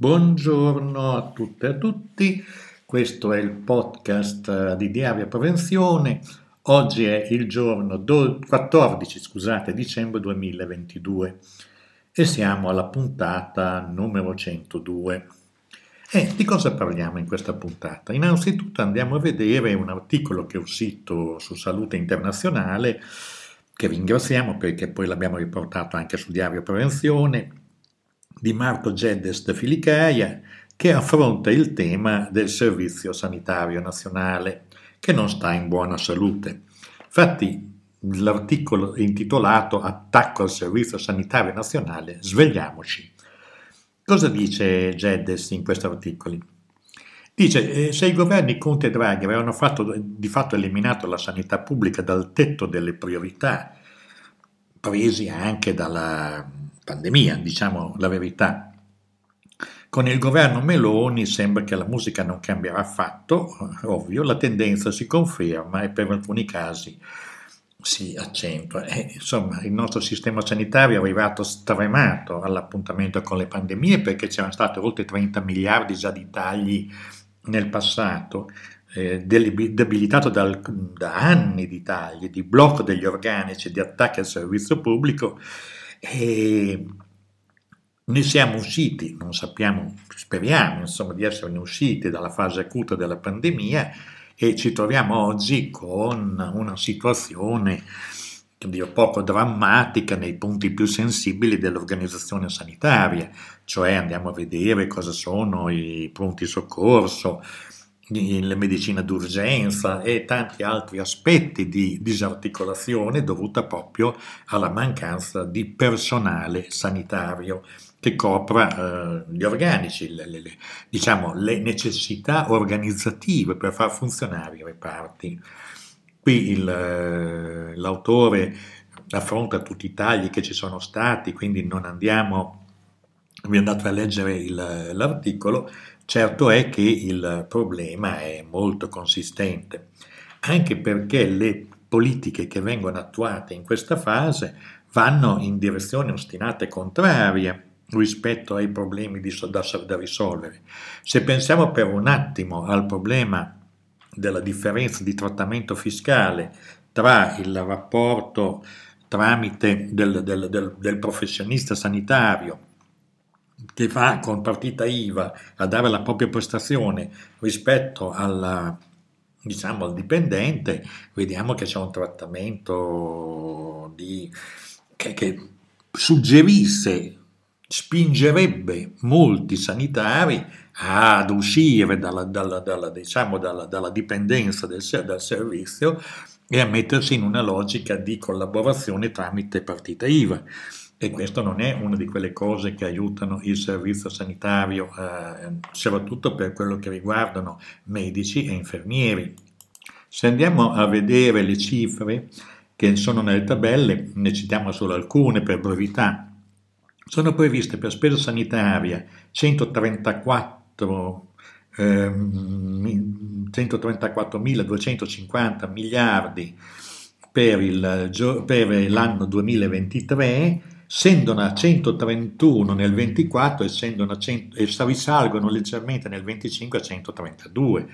Buongiorno a tutte e a tutti, questo è il podcast di Diaria Prevenzione. Oggi è il giorno 14 scusate, dicembre 2022 e siamo alla puntata numero 102. E di cosa parliamo in questa puntata? Innanzitutto andiamo a vedere un articolo che è uscito su Salute Internazionale, che ringraziamo perché poi l'abbiamo riportato anche su Diario Prevenzione, di Marco Geddes de Filicaia che affronta il tema del Servizio Sanitario Nazionale che non sta in buona salute. Infatti l'articolo intitolato Attacco al Servizio Sanitario Nazionale, svegliamoci. Cosa dice Geddes in questo articolo? Dice, eh, se i governi Conte e Draghi avevano fatto, di fatto eliminato la sanità pubblica dal tetto delle priorità, presi anche dalla pandemia, diciamo la verità. Con il governo Meloni sembra che la musica non cambierà affatto, ovvio, la tendenza si conferma e per alcuni casi si accentua. E, insomma, il nostro sistema sanitario è arrivato stremato all'appuntamento con le pandemie perché c'erano stati oltre 30 miliardi già di tagli nel passato, eh, debilitato dal, da anni di tagli, di blocco degli organici, di attacchi al servizio pubblico e ne siamo usciti, non sappiamo, speriamo insomma di esserne usciti dalla fase acuta della pandemia e ci troviamo oggi con una situazione Dio, poco drammatica nei punti più sensibili dell'organizzazione sanitaria, cioè andiamo a vedere cosa sono i pronti soccorso, la medicina d'urgenza e tanti altri aspetti di disarticolazione dovuta proprio alla mancanza di personale sanitario che copra eh, gli organici, le, le, le, diciamo, le necessità organizzative per far funzionare i reparti. Qui il, eh, l'autore affronta tutti i tagli che ci sono stati, quindi non andiamo, vi andate a leggere il, l'articolo, Certo è che il problema è molto consistente, anche perché le politiche che vengono attuate in questa fase vanno in direzione ostinata e contraria rispetto ai problemi da, da risolvere. Se pensiamo per un attimo al problema della differenza di trattamento fiscale tra il rapporto tramite del, del, del, del professionista sanitario che fa con partita IVA a dare la propria prestazione rispetto alla, diciamo, al dipendente, vediamo che c'è un trattamento di, che, che suggerisse, spingerebbe molti sanitari ad uscire dalla, dalla, dalla, diciamo, dalla dipendenza del, dal servizio e a mettersi in una logica di collaborazione tramite partita IVA e questo non è una di quelle cose che aiutano il servizio sanitario, eh, soprattutto per quello che riguardano medici e infermieri. Se andiamo a vedere le cifre che sono nelle tabelle, ne citiamo solo alcune per brevità, sono previste per spesa sanitaria 134 134.250 ehm, miliardi per, il, per l'anno 2023 scendono a 131 nel 24 e, 100, e risalgono leggermente nel 25 a 132,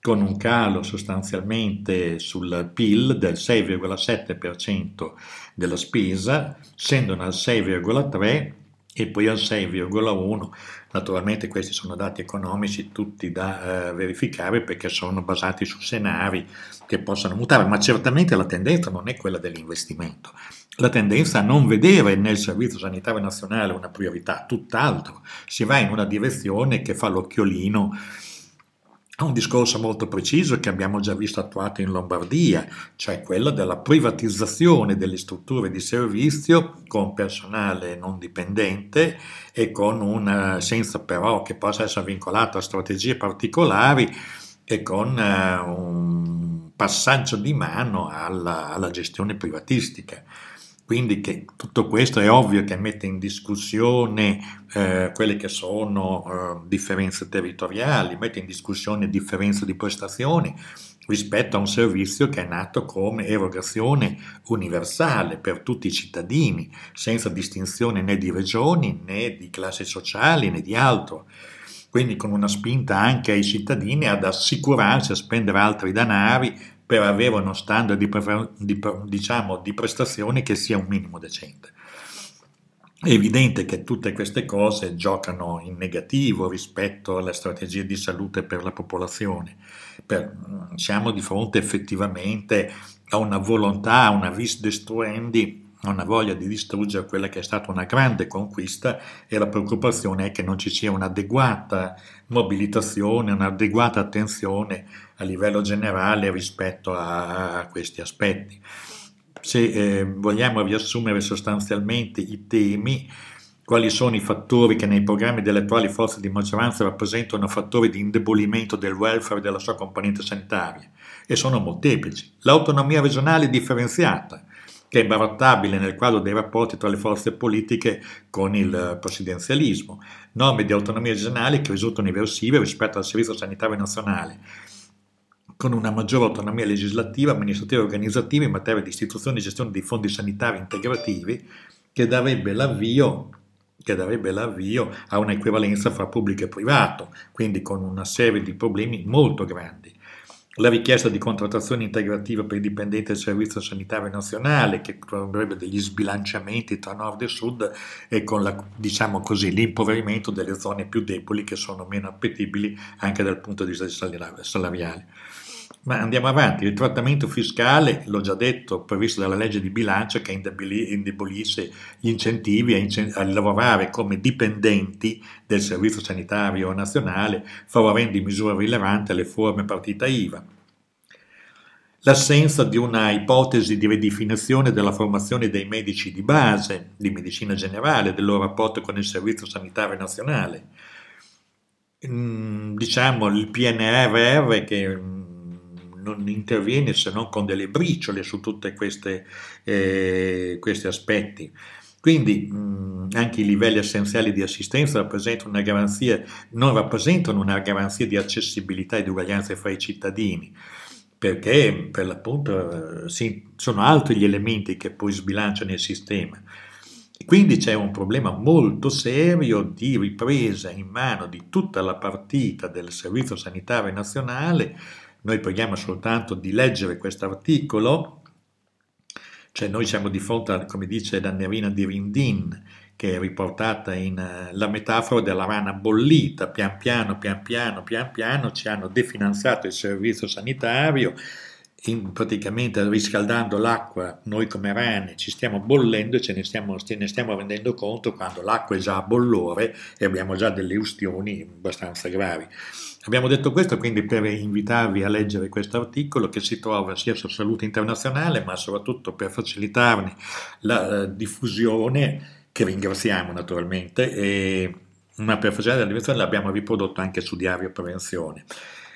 con un calo sostanzialmente sul PIL del 6,7% della spesa, scendono al 6,3% e poi al 6,1. Naturalmente questi sono dati economici tutti da eh, verificare perché sono basati su scenari che possono mutare, ma certamente la tendenza non è quella dell'investimento. La tendenza a non vedere nel Servizio Sanitario Nazionale una priorità, tutt'altro, si va in una direzione che fa l'occhiolino un discorso molto preciso che abbiamo già visto attuato in Lombardia, cioè quello della privatizzazione delle strutture di servizio con personale non dipendente e con una, senza però che possa essere vincolato a strategie particolari e con uh, un passaggio di mano alla, alla gestione privatistica. Quindi che tutto questo è ovvio che mette in discussione eh, quelle che sono eh, differenze territoriali, mette in discussione differenze di prestazioni rispetto a un servizio che è nato come erogazione universale per tutti i cittadini, senza distinzione né di regioni né di classi sociali né di altro. Quindi con una spinta anche ai cittadini ad assicurarsi a spendere altri denari per avere uno standard di, di, diciamo, di prestazione che sia un minimo decente. È evidente che tutte queste cose giocano in negativo rispetto alle strategie di salute per la popolazione. Per, siamo di fronte effettivamente a una volontà, a una vis destruendi, a una voglia di distruggere quella che è stata una grande conquista e la preoccupazione è che non ci sia un'adeguata mobilitazione, un'adeguata attenzione a livello generale rispetto a questi aspetti. Se eh, vogliamo riassumere sostanzialmente i temi, quali sono i fattori che nei programmi delle attuali forze di maggioranza rappresentano fattori di indebolimento del welfare e della sua componente sanitaria, e sono molteplici. L'autonomia regionale differenziata, che è imbarazzabile nel quadro dei rapporti tra le forze politiche con il presidenzialismo, norme di autonomia regionale che risultano irreversive rispetto al Servizio Sanitario Nazionale, con una maggiore autonomia legislativa, amministrativa e organizzativa in materia di istituzione e gestione dei fondi sanitari integrativi che darebbe l'avvio, che darebbe l'avvio a una equivalenza fra pubblico e privato, quindi con una serie di problemi molto grandi. La richiesta di contrattazione integrativa per i dipendenti del Servizio Sanitario Nazionale, che avrebbe degli sbilanciamenti tra nord e sud, e con la, diciamo così, l'impoverimento delle zone più deboli che sono meno appetibili anche dal punto di vista salariale. Ma andiamo avanti, il trattamento fiscale, l'ho già detto, previsto dalla legge di bilancio che indebolisce gli incentivi a, incent- a, lavorare come dipendenti del Servizio Sanitario Nazionale, favorendo in misura rilevante le forme partita IVA. L'assenza di una ipotesi di ridefinizione della formazione dei medici di base, di medicina generale, del loro rapporto con il Servizio Sanitario Nazionale. Diciamo il PNRR che non interviene se non con delle briciole su tutti eh, questi aspetti. Quindi mh, anche i livelli essenziali di assistenza rappresentano una garanzia, non rappresentano una garanzia di accessibilità e di uguaglianza fra i cittadini, perché per l'appunto sì, sono altri gli elementi che poi sbilanciano il sistema. Quindi c'è un problema molto serio di ripresa in mano di tutta la partita del Servizio Sanitario Nazionale noi preghiamo soltanto di leggere questo articolo, cioè noi siamo di fronte, a, come dice la Nerina di Rindin, che è riportata in uh, la metafora della rana bollita, pian piano, pian piano, pian piano ci hanno definanziato il servizio sanitario, in, praticamente riscaldando l'acqua, noi come rane ci stiamo bollendo e ce ne stiamo, ne stiamo rendendo conto quando l'acqua è già a bollore e abbiamo già delle ustioni abbastanza gravi. Abbiamo detto questo quindi per invitarvi a leggere questo articolo che si trova sia su Salute Internazionale ma soprattutto per facilitarne la uh, diffusione che ringraziamo naturalmente e, ma per facilitare la diffusione l'abbiamo riprodotto anche su Diario Prevenzione.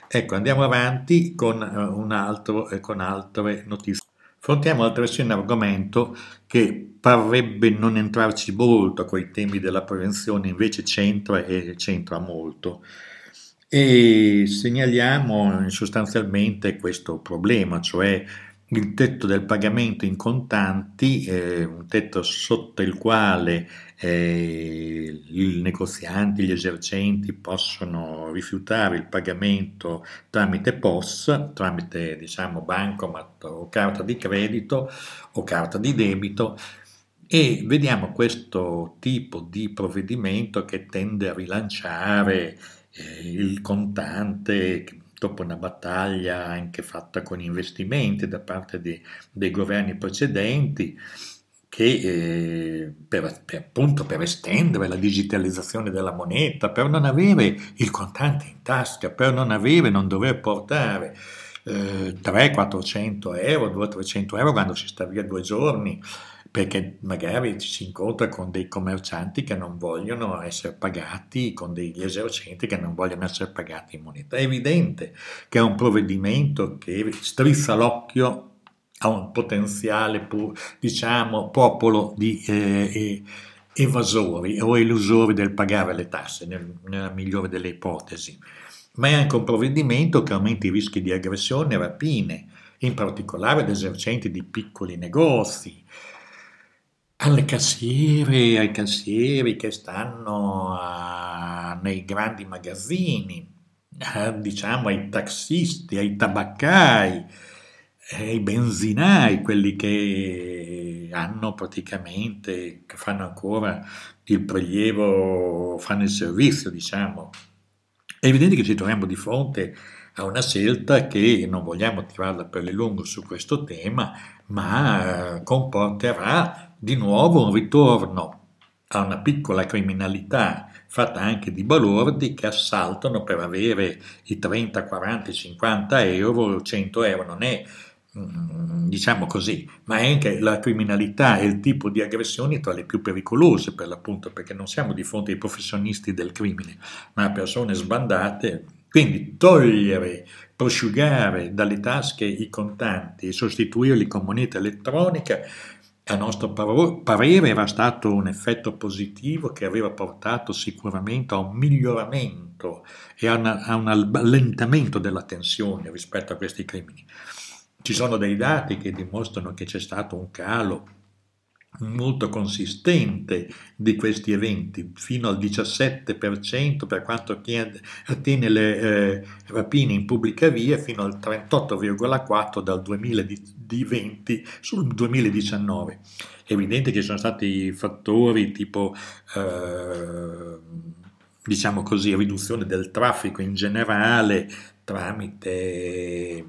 Ecco, andiamo avanti con, uh, un altro, eh, con altre notizie. Affrontiamo altresì un argomento che parrebbe non entrarci molto con i temi della prevenzione, invece c'entra e c'entra molto e segnaliamo sostanzialmente questo problema, cioè il tetto del pagamento in contanti, eh, un tetto sotto il quale eh, i negozianti, gli esercenti possono rifiutare il pagamento tramite POS, tramite diciamo bancomat o carta di credito o carta di debito. E vediamo questo tipo di provvedimento che tende a rilanciare eh, il contante dopo una battaglia anche fatta con investimenti da parte di, dei governi precedenti che eh, per, per, appunto per estendere la digitalizzazione della moneta, per non avere il contante in tasca, per non avere, non dover portare eh, 300-400 euro, 200-300 euro quando si sta via due giorni, perché magari ci si incontra con dei commercianti che non vogliono essere pagati, con degli esercenti che non vogliono essere pagati in moneta. È evidente che è un provvedimento che strizza l'occhio a un potenziale diciamo, popolo di eh, evasori o elusori del pagare le tasse, nel, nella migliore delle ipotesi. Ma è anche un provvedimento che aumenta i rischi di aggressione e rapine, in particolare ad esercenti di piccoli negozi, alle cassiere, ai cassieri che stanno a, nei grandi magazzini, a, diciamo ai taxisti, ai tabaccai, ai benzinai, quelli che hanno praticamente, che fanno ancora il prelievo, fanno il servizio, diciamo. È evidente che ci troviamo di fronte a una scelta che non vogliamo tirarla per le lunghe su questo tema, ma comporterà di nuovo un ritorno a una piccola criminalità fatta anche di balordi che assaltano per avere i 30, 40, 50 euro, 100 euro, non è mm, diciamo così, ma è anche la criminalità e il tipo di aggressioni tra le più pericolose per l'appunto, perché non siamo di fronte ai professionisti del crimine, ma a persone sbandate. Quindi togliere, prosciugare dalle tasche i contanti e sostituirli con moneta elettronica a nostro parere era stato un effetto positivo che aveva portato sicuramente a un miglioramento e a, una, a un allentamento della tensione rispetto a questi crimini. Ci sono dei dati che dimostrano che c'è stato un calo molto consistente di questi eventi, fino al 17% per quanto attiene le eh, rapine in pubblica via, fino al 38,4% dal 2020 sul 2019. È evidente che ci sono stati fattori tipo, eh, diciamo così, riduzione del traffico in generale tramite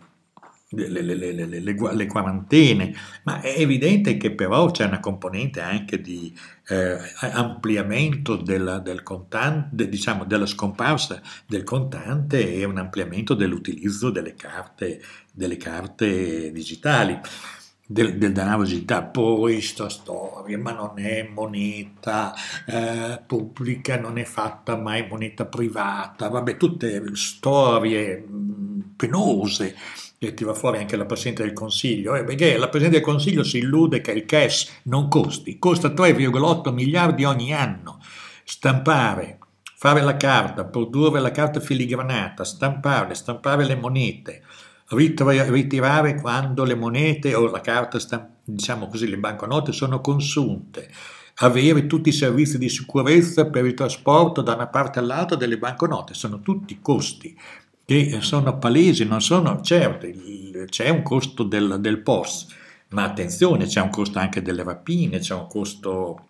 le, le, le, quarantene, ma è evidente che però c'è una componente anche di eh, ampliamento della, del contante, diciamo della scomparsa del contante e un ampliamento dell'utilizzo delle carte, delle carte digitali. Del, del, denaro digitale, poi sta storia, ma non è moneta eh, pubblica, non è fatta mai moneta privata, vabbè, tutte storie mh, penose e ti va fuori anche la Presidente del Consiglio, eh, perché la Presidente del Consiglio si illude che il cash non costi, costa 3,8 miliardi ogni anno. Stampare, fare la carta, produrre la carta filigranata, stampare, stampare le monete, ritirare quando le monete o la carta, diciamo così, le banconote sono consunte, avere tutti i servizi di sicurezza per il trasporto da una parte all'altra delle banconote, sono tutti costi che sono palesi, non sono certo, c'è un costo del, del POS, ma attenzione, c'è un costo anche delle rapine, c'è un costo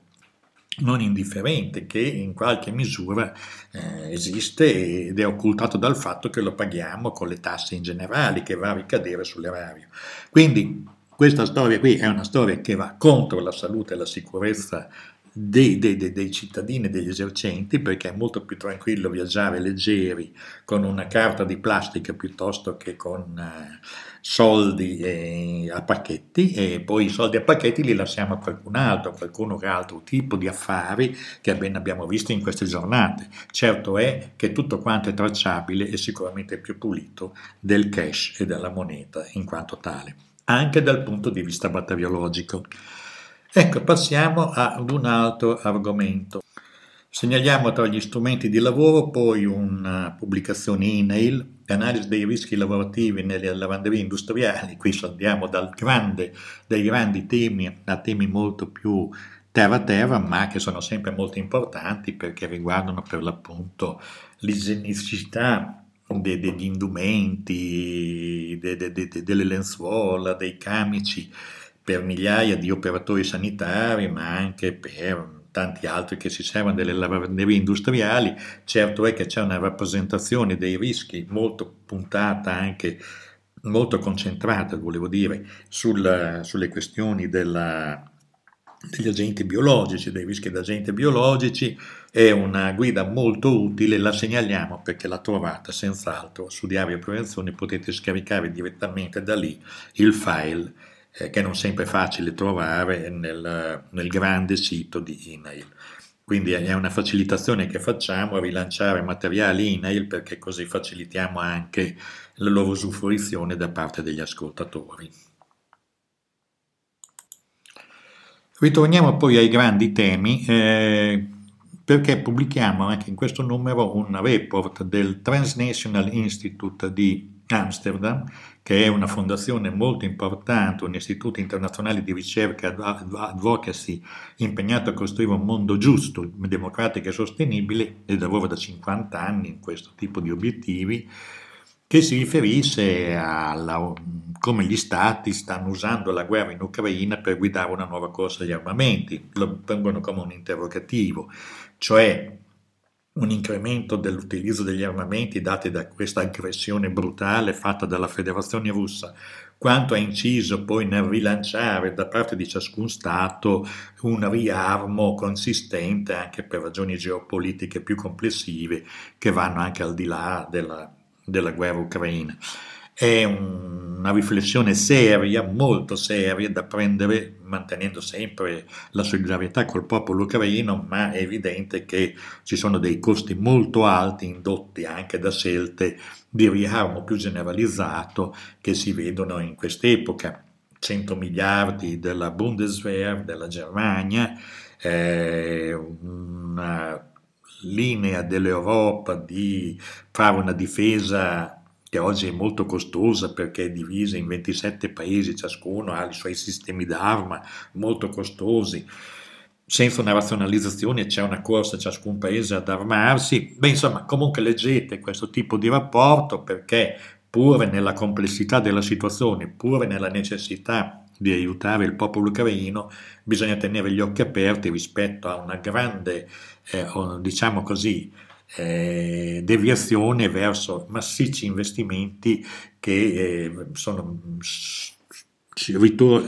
non indifferente che in qualche misura eh, esiste ed è occultato dal fatto che lo paghiamo con le tasse in generale che va a ricadere sull'erario. Quindi questa storia qui è una storia che va contro la salute e la sicurezza dei, dei, dei, dei cittadini e degli esercenti perché è molto più tranquillo viaggiare leggeri con una carta di plastica piuttosto che con eh, soldi eh, a pacchetti e poi i soldi a pacchetti li lasciamo a qualcun altro, a qualcuno che ha altro tipo di affari che ben abbiamo visto in queste giornate. Certo è che tutto quanto è tracciabile è sicuramente più pulito del cash e della moneta in quanto tale, anche dal punto di vista batteriologico. Ecco, passiamo ad un altro argomento. Segnaliamo tra gli strumenti di lavoro poi una pubblicazione email, analisi dei rischi lavorativi nelle lavanderie industriali, qui dal grande, dai grandi temi a temi molto più terra terra, ma che sono sempre molto importanti perché riguardano per l'appunto l'igienicità degli indumenti, de, de, de, delle lenzuola, dei camici, per migliaia di operatori sanitari, ma anche per tanti altri che si servono delle lavanderie industriali. Certo è che c'è una rappresentazione dei rischi molto puntata anche molto concentrata, volevo dire, sul, sulle questioni della, degli agenti biologici, dei rischi da agenti biologici, è una guida molto utile, la segnaliamo perché la trovate senz'altro su Diario Prevenzione, potete scaricare direttamente da lì il file eh, che non sempre è facile trovare nel, nel grande sito di email. Quindi è una facilitazione che facciamo a rilanciare materiali email perché così facilitiamo anche la loro usufruizione da parte degli ascoltatori. Ritorniamo poi ai grandi temi. Eh, perché pubblichiamo anche in questo numero un report del Transnational Institute di Amsterdam, che è una fondazione molto importante, un istituto internazionale di ricerca e advocacy impegnato a costruire un mondo giusto, democratico e sostenibile e lavora da 50 anni in questo tipo di obiettivi, che si riferisce a come gli stati stanno usando la guerra in Ucraina per guidare una nuova corsa agli armamenti, lo pongono come un interrogativo cioè un incremento dell'utilizzo degli armamenti dati da questa aggressione brutale fatta dalla Federazione russa, quanto ha inciso poi nel rilanciare da parte di ciascun Stato un riarmo consistente anche per ragioni geopolitiche più complessive che vanno anche al di là della, della guerra ucraina. È una riflessione seria, molto seria, da prendere mantenendo sempre la solidarietà col popolo ucraino, ma è evidente che ci sono dei costi molto alti indotti anche da scelte di riarmo più generalizzato che si vedono in quest'epoca. 100 miliardi della Bundeswehr, della Germania, eh, una linea dell'Europa di fare una difesa che oggi è molto costosa perché è divisa in 27 paesi, ciascuno ha i suoi sistemi d'arma molto costosi. Senza una razionalizzazione c'è una corsa ciascun paese ad armarsi. Beh, insomma, comunque leggete questo tipo di rapporto perché pure nella complessità della situazione, pure nella necessità di aiutare il popolo ucraino, bisogna tenere gli occhi aperti rispetto a una grande, eh, diciamo così, eh, deviazione verso massicci investimenti che eh, sono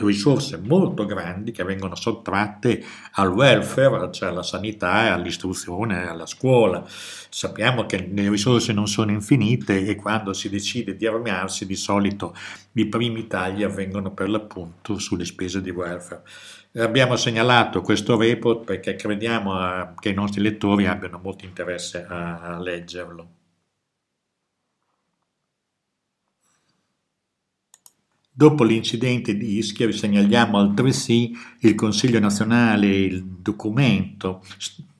risorse molto grandi che vengono sottratte al welfare, cioè alla sanità, all'istruzione, alla scuola. Sappiamo che le risorse non sono infinite e quando si decide di armarsi di solito i primi tagli avvengono per l'appunto sulle spese di welfare. Abbiamo segnalato questo report perché crediamo a, che i nostri lettori abbiano molto interesse a, a leggerlo. Dopo l'incidente di Ischia vi segnaliamo altresì il Consiglio nazionale, il documento,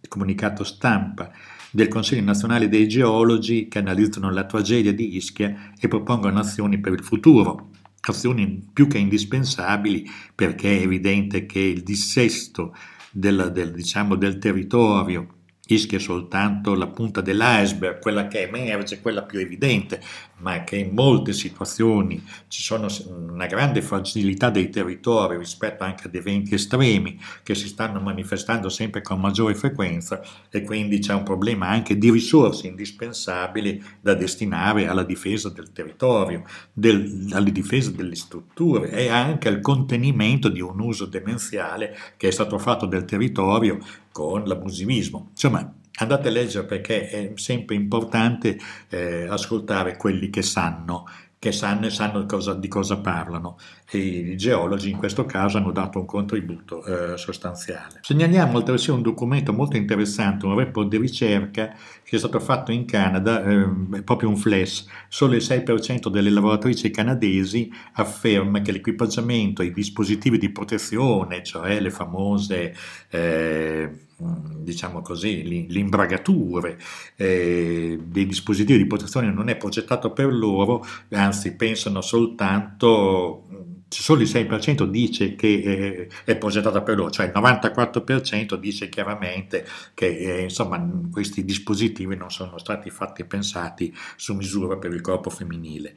il comunicato stampa del Consiglio nazionale dei geologi che analizzano la tragedia di Ischia e propongono azioni per il futuro azioni più che indispensabili perché è evidente che il dissesto del, del, diciamo, del territorio Ischia soltanto la punta dell'iceberg, quella che emerge, quella più evidente, ma che in molte situazioni ci sono una grande fragilità dei territori rispetto anche ad eventi estremi che si stanno manifestando sempre con maggiore frequenza e quindi c'è un problema anche di risorse indispensabili da destinare alla difesa del territorio, del, alla difesa delle strutture e anche al contenimento di un uso demenziale che è stato fatto del territorio con l'abusivismo. Insomma, andate a leggere perché è sempre importante eh, ascoltare quelli che sanno che sanno e sanno cosa, di cosa parlano e i geologi in questo caso hanno dato un contributo eh, sostanziale. Segnaliamo altresì un documento molto interessante, un report di ricerca che è stato fatto in Canada, eh, proprio un flash, solo il 6% delle lavoratrici canadesi afferma che l'equipaggiamento, i dispositivi di protezione, cioè le famose... Eh, diciamo così, l'imbragature eh, dei dispositivi di protezione non è progettato per loro, anzi pensano soltanto, solo il 6% dice che eh, è progettata per loro, cioè il 94% dice chiaramente che eh, insomma, questi dispositivi non sono stati fatti e pensati su misura per il corpo femminile.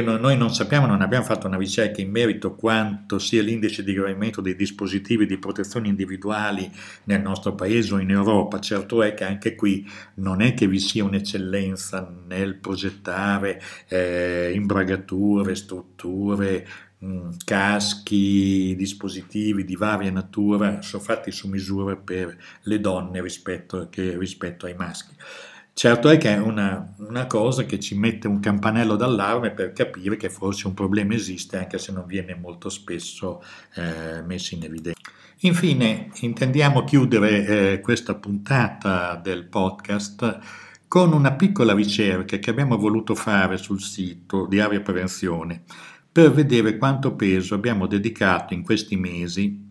Non, noi non sappiamo, non abbiamo fatto una ricerca in merito quanto sia l'indice di gradimento dei dispositivi di protezione individuali nel nostro paese o in Europa. Certo è che anche qui non è che vi sia un'eccellenza nel progettare eh, imbragature, strutture, mh, mm, caschi, dispositivi di varia natura, sono fatti su misura per le donne rispetto, che, rispetto ai maschi. Certo è che è una, una, cosa che ci mette un campanello d'allarme per capire che forse un problema esiste anche se non viene molto spesso eh, messo in evidenza. Infine, intendiamo chiudere eh, questa puntata del podcast con una piccola ricerca che abbiamo voluto fare sul sito di Aria Prevenzione per vedere quanto peso abbiamo dedicato in questi mesi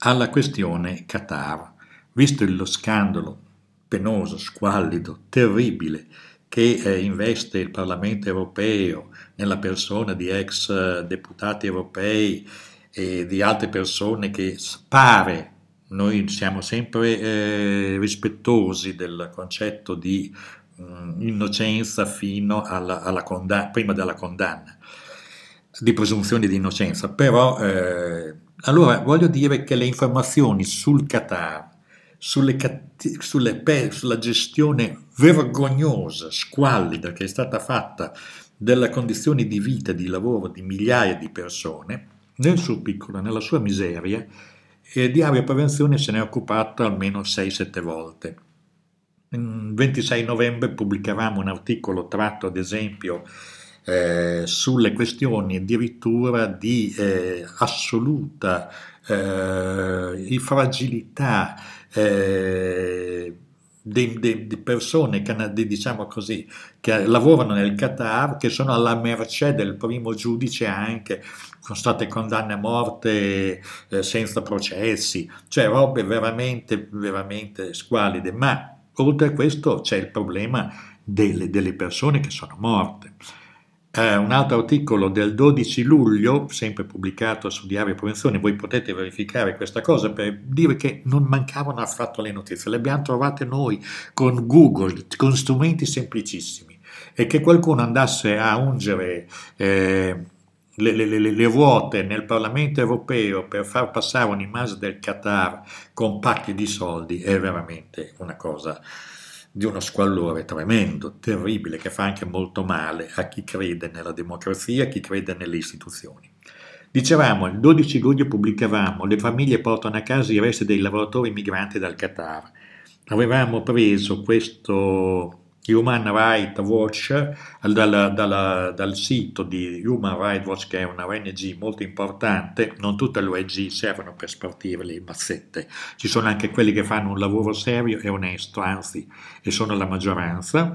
alla questione Qatar, visto lo scandalo penoso, squallido, terribile che eh, investe il Parlamento europeo nella persona di ex eh, deputati europei e di altre persone che pare, noi siamo sempre eh, rispettosi del concetto di mh, mm, innocenza fino alla, alla condanna, prima della condanna, di presunzione di innocenza, però eh, allora voglio dire che le informazioni sul Qatar, sulle, sulle, sulla gestione vergognosa, squallida che è stata fatta delle condizioni di vita e di lavoro di migliaia di persone, nel suo piccolo, nella sua miseria, e Diario Prevenzione se ne è occupato almeno 6-7 volte. Il 26 novembre pubblicavamo un articolo tratto ad esempio eh, sulle questioni addirittura di eh, assoluta eh, fragilità eh, di, di, di, persone che, diciamo così, che lavorano nel Qatar, che sono alla mercé del primo giudice anche, sono state condanne a morte eh, senza processi, cioè robe veramente, veramente squalide. Ma oltre a questo c'è il problema delle, delle persone che sono morte. Eh, un altro articolo del 12 luglio, sempre pubblicato su Diario Prevenzione, voi potete verificare questa cosa per dire che non mancavano affatto le notizie, le abbiamo trovate noi con Google, con strumenti semplicissimi. E che qualcuno andasse a ungere eh, le, le, le, le, vuote nel Parlamento europeo per far passare un'immagine del Qatar con pacchi di soldi è veramente una cosa di uno squallore tremendo, terribile, che fa anche molto male a chi crede nella democrazia, a chi crede nelle istituzioni. Dicevamo, il 12 luglio pubblicavamo Le famiglie portano a casa i resti dei lavoratori migranti dal Qatar. Avevamo preso questo Human Rights Watch dal, dal, dal, sito di Human Rights Watch che è una ONG molto importante, non tutte le ONG servono per spartire le mazzette, ci sono anche quelli che fanno un lavoro serio e onesto, anzi, e sono la maggioranza.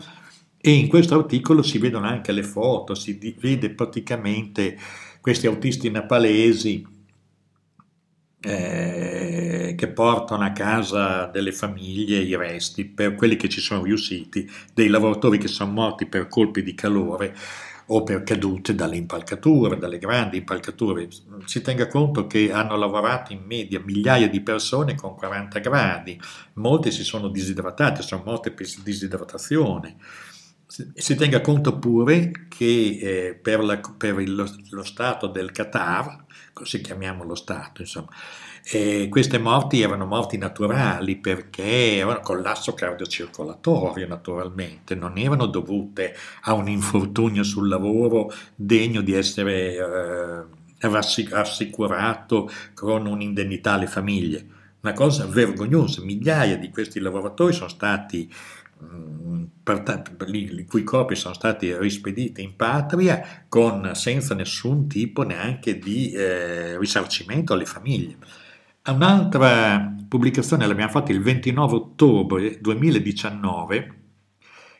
E in questo articolo si vedono anche le foto, si vede praticamente questi autisti nepalesi eh, che portano a casa delle famiglie i resti, per quelli che ci sono riusciti, dei lavoratori che sono morti per colpi di calore o per cadute dalle impalcature, dalle grandi impalcature. Si tenga conto che hanno lavorato in media migliaia di persone con 40 gradi, molti si sono disidratati, sono morti per disidratazione. Si tenga conto pure che eh, per, la, per il, lo Stato del Qatar, così chiamiamo lo Stato, insomma, e queste morti erano morti naturali perché erano collasso cardiocircolatorio naturalmente, non erano dovute a un infortunio sul lavoro degno di essere eh, rassicurato con un'indennità alle famiglie. Una cosa vergognosa, migliaia di questi lavoratori sono stati Mm, i cui corpi sono stati rispediti in patria con, senza nessun tipo neanche di eh, risarcimento alle famiglie. Un'altra pubblicazione l'abbiamo fatta il 29 ottobre 2019,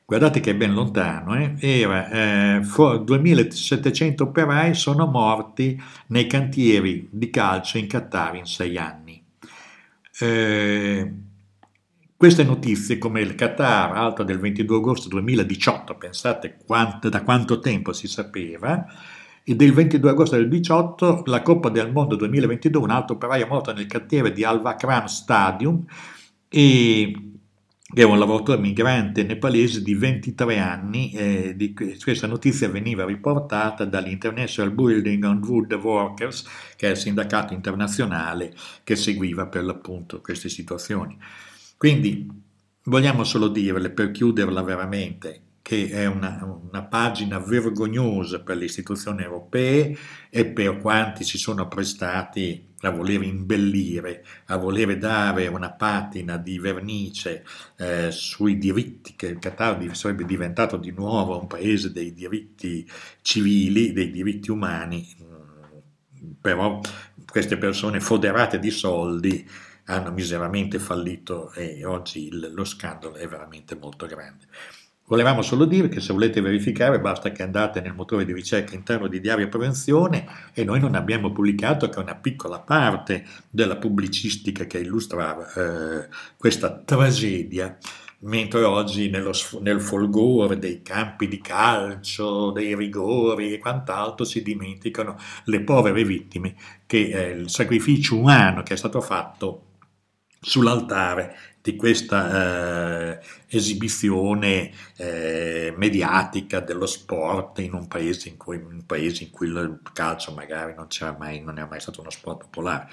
guardate che è ben lontano, eh? era eh, 2700 operai sono morti nei cantieri di calcio in Qatar in sei anni. Eh, queste notizie, come il Qatar, alta del 22 agosto 2018, pensate quanto, da quanto tempo si sapeva, e del 22 agosto del 2018 la Coppa del Mondo 2022, un altro operaio morto nel cantiere di Al-Vakram Stadium, e che è un lavoratore migrante nepalese di 23 anni. Eh, di questa notizia veniva riportata dall'International Building on Wood Workers, che è il sindacato internazionale che seguiva per l'appunto queste situazioni. Quindi vogliamo solo dirle, per chiuderla veramente, che è una, una, pagina vergognosa per le istituzioni europee e per quanti si sono prestati a voler imbellire, a voler dare una patina di vernice eh, sui diritti, che il Qatar sarebbe diventato di nuovo un paese dei diritti civili, dei diritti umani, però queste persone foderate di soldi hanno miseramente fallito e oggi il, lo scandalo è veramente molto grande. Volevamo solo dire che se volete verificare basta che andate nel motore di ricerca interno di Diario Prevenzione e noi non abbiamo pubblicato che una piccola parte della pubblicistica che illustrava eh, questa tragedia mentre oggi nello, nel folgore dei campi di calcio, dei rigori e quant'altro si dimenticano le povere vittime che eh, il sacrificio umano che è stato fatto sull'altare di questa eh, esibizione eh, mediatica dello sport in un paese in cui, un paese in cui il calcio magari non, mai, non, è mai stato uno sport popolare.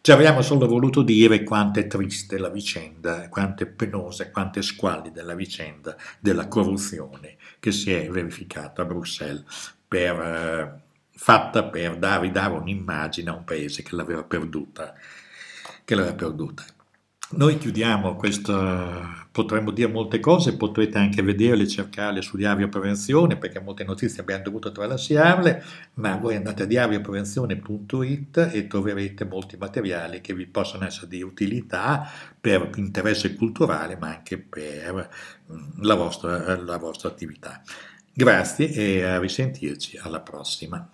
Ci abbiamo solo voluto dire quanto è triste la vicenda, quanto è penosa, quanto è squallida la vicenda della corruzione che si è verificata a Bruxelles per, eh, fatta per dare, dare un'immagine a un paese che l'aveva perduta. Che l'aveva perduta. Noi chiudiamo questa, potremmo dire molte cose, potrete anche vederle, cercarle su Diario Prevenzione, perché molte notizie abbiamo dovuto tralasciarle, ma voi andate a diarioprevenzione.it e troverete molti materiali che vi possono essere di utilità per interesse culturale, ma anche per mm, la vostra, la vostra attività. Grazie e a risentirci alla prossima.